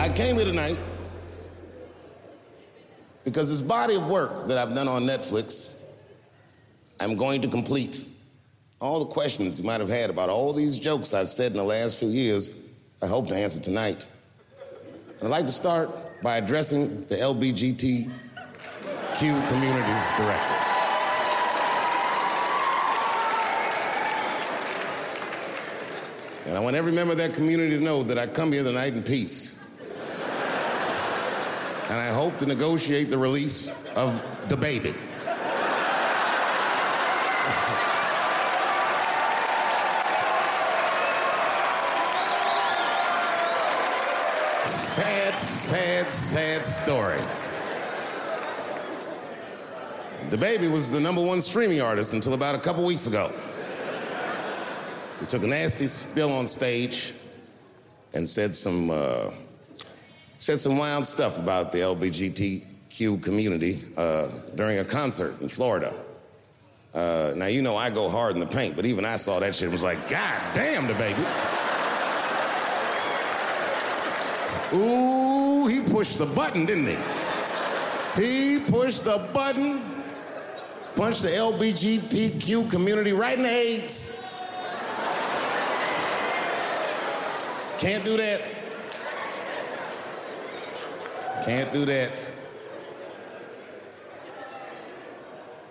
I came here tonight because this body of work that I've done on Netflix, I'm going to complete. All the questions you might have had about all these jokes I've said in the last few years, I hope to answer tonight. And I'd like to start by addressing the LBGTQ community directly. And I want every member of that community to know that I come here tonight in peace. And I hope to negotiate the release of DaBaby. sad, sad, sad story. DaBaby was the number one streaming artist until about a couple weeks ago. He took a nasty spill on stage and said some uh, said some wild stuff about the LBGTQ community uh, during a concert in Florida. Uh, now you know I go hard in the paint, but even I saw that shit and was like, God damn DaBaby. Ooh, he pushed the button, didn't he? He pushed the button, punched the LBGTQ community right in the AIDS. Can't do that. Can't do that.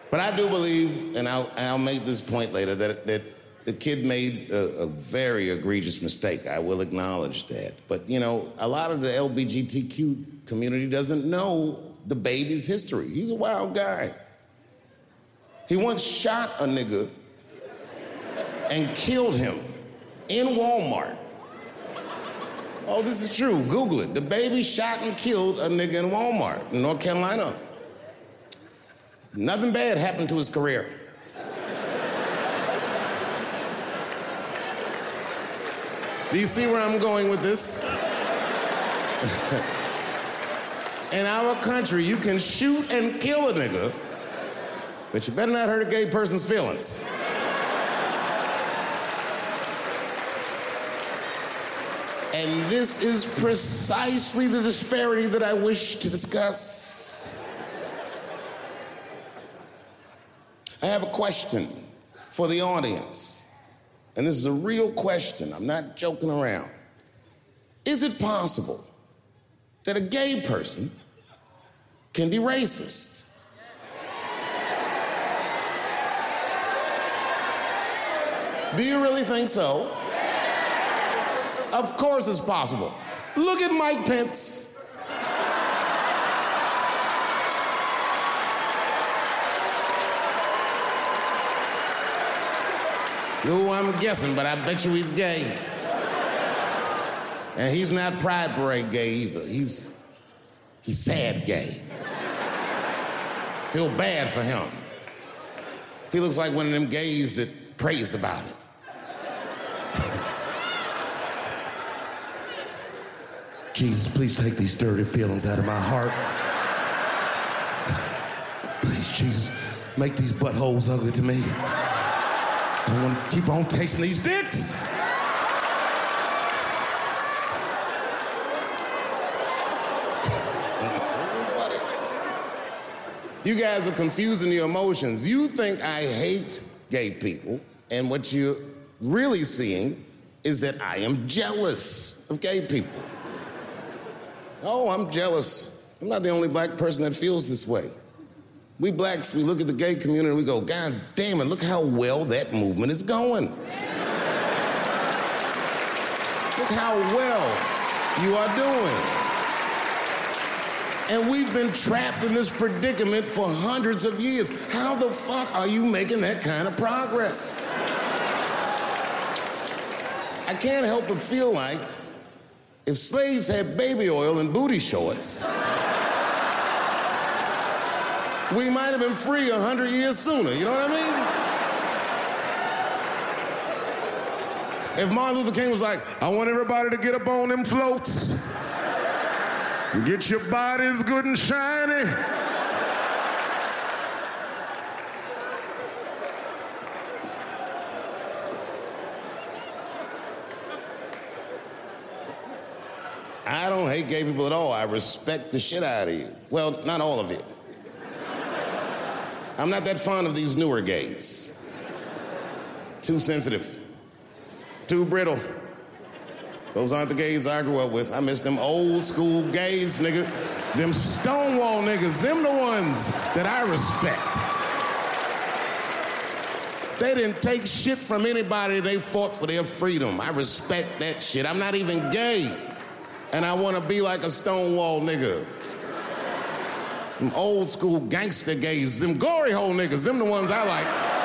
But I do believe, and I'll, and I'll make this point later, that, that the kid made a, a, very egregious mistake. I will acknowledge that. But, you know, a lot of the LBGTQ community doesn't know DaBaby's history. He's a wild guy. He once shot a nigga and killed him in Walmart. Oh, this is true. Google it. DaBaby shot and killed a nigga in Walmart in North Carolina. Nothing bad happened to his career. Do you see where I'm going with this? in our country, you can shoot and kill a nigga, but you better not hurt a gay person's feelings. And this is precisely the disparity that I wish to discuss. I have a question for the audience. And this is a real question. I'm not joking around. Is it possible that a gay person can be racist? Do you really think so? Of course it's possible. Look at Mike Pence. Who I'm guessing, but I bet you he's gay. And he's not Pride Parade gay either. He's he's sad gay. Feel bad for him. He looks like one of them gays that prays about it. Jesus, please take these dirty feelings out of my heart. Please, Jesus, make these buttholes ugly to me. I want to keep on tasting these dicks. You guys are confusing your emotions. You think I hate gay people, and what you're really seeing is that I am jealous of gay people. Oh, I'm jealous. I'm not the only black person that feels this way. We blacks, we look at the gay community and we go, God damn it, look how well that movement is going. look how well you are doing. And we've been trapped in this predicament for hundreds of years. How the fuck are you making that kind of progress? I can't help but feel like if slaves had baby oil and booty shorts, we might have been free a hundred years sooner. You know what I mean? If Martin Luther King was like, I want everybody to get up on them floats, get your bodies good and shiny. I don't hate gay people at all. I respect the shit out of you. Well, not all of it. I'm not that fond of these newer gays. Too sensitive, too brittle. Those aren't the gays I grew up with. I miss them old school gays, nigga. Them Stonewall niggas, them the ones that I respect. They didn't take shit from anybody. They fought for their freedom. I respect that shit. I'm not even gay. And I want to be like a Stonewall nigga. Them old school gangster gays, them glory hole niggas, them the ones I like.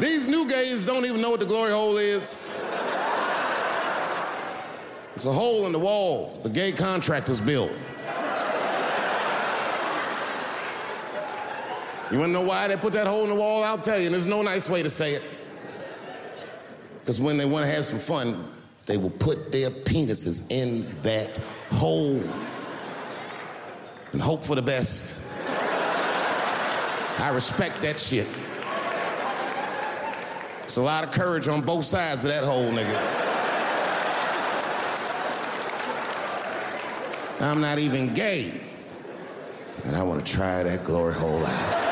These new gays don't even know what the glory hole is. It's a hole in the wall the gay contractors built. You wanna know why they put that hole in the wall? I'll tell you, and there's no nice way to say it. Because when they wanna have some fun, they will put their penises in that hole and hope for the best. I respect that shit. It's a lot of courage on both sides of that hole, nigga. I'm not even gay. And I want to try that glory hole out.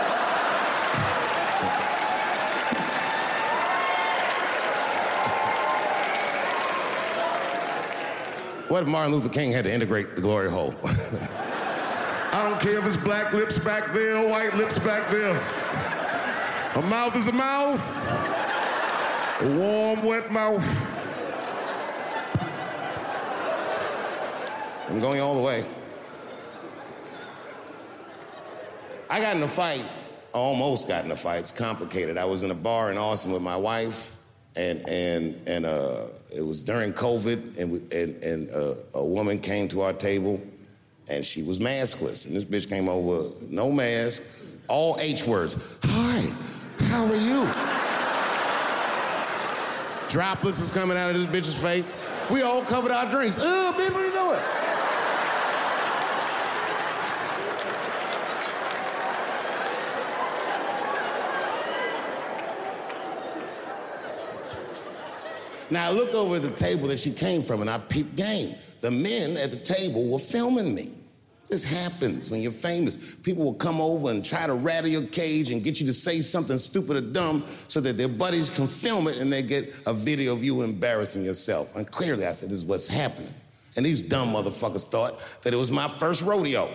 What if Martin Luther King had to integrate the glory hole? I don't care if it's black lips back there or white lips back there. A mouth is a mouth. A warm, wet mouth. I'm going all the way. I got in a fight, I almost got in a fight. It's complicated. I was in a bar in Austin with my wife, and and and uh, it was during COVID, and and, and uh, a woman came to our table, and she was maskless, and this bitch came over, no mask, all H words. Hi, how are you? Droplets was coming out of this bitch's face. We all covered our drinks. Bitch, what are you doing? Now I looked over at the table that she came from and I peeped game. The men at the table were filming me. This happens when you're famous. People will come over and try to rattle your cage and get you to say something stupid or dumb so that their buddies can film it and they get a video of you embarrassing yourself. And clearly I said, this is what's happening. And these dumb motherfuckers thought that it was my first rodeo.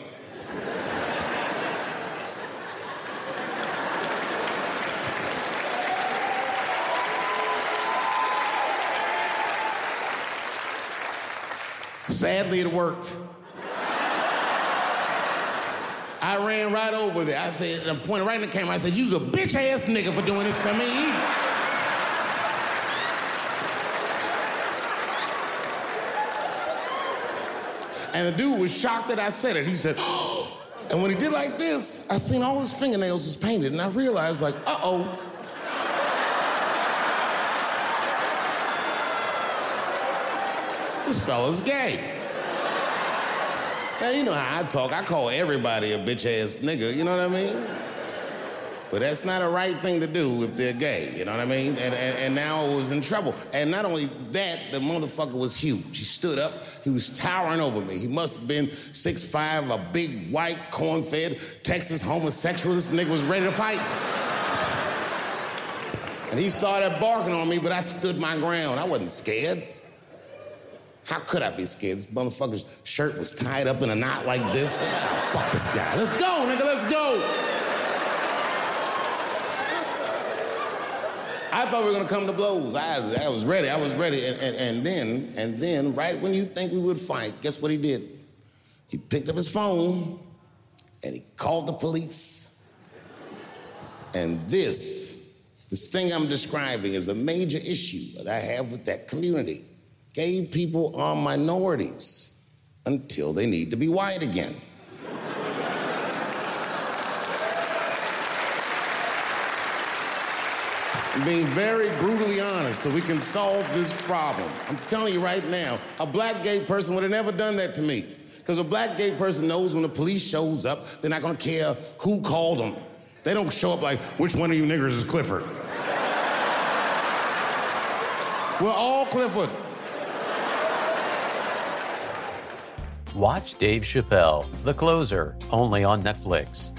Sadly, it worked. I ran right over there. I said, I pointed right in the camera. I said, You's a bitch ass nigga for doing this to me. And the dude was shocked that I said it. He said, oh. And when he did like this, I seen all his fingernails was painted, and I realized, like, uh oh. This fella's gay. Now, you know how I talk. I call everybody a bitch ass nigga, you know what I mean? But that's not a right thing to do if they're gay, you know what I mean? And, and, and now I was in trouble. And not only that, the motherfucker was huge. He stood up, he was towering over me. He must have been 6'5, a big white corn-fed Texas homosexual. This nigga was ready to fight. And he started barking on me, but I stood my ground. I wasn't scared. How could I be scared? This motherfucker's shirt was tied up in a knot like this. Fuck this guy. Let's go, nigga, let's go. I thought we were gonna come to blows. I, I was ready, I was ready. And, and, and then, and then, right when you think we would fight, guess what he did? He picked up his phone and he called the police. And this, this thing I'm describing is a major issue that I have with that community. Gay people are minorities until they need to be white again. I'm being very brutally honest so we can solve this problem. I'm telling you right now, a black gay person would have never done that to me. Because a black gay person knows when the police shows up, they're not gonna care who called them. They don't show up like, which one of you niggers is Clifford? We're all Clifford. Watch Dave Chappelle, The Closer, only on Netflix.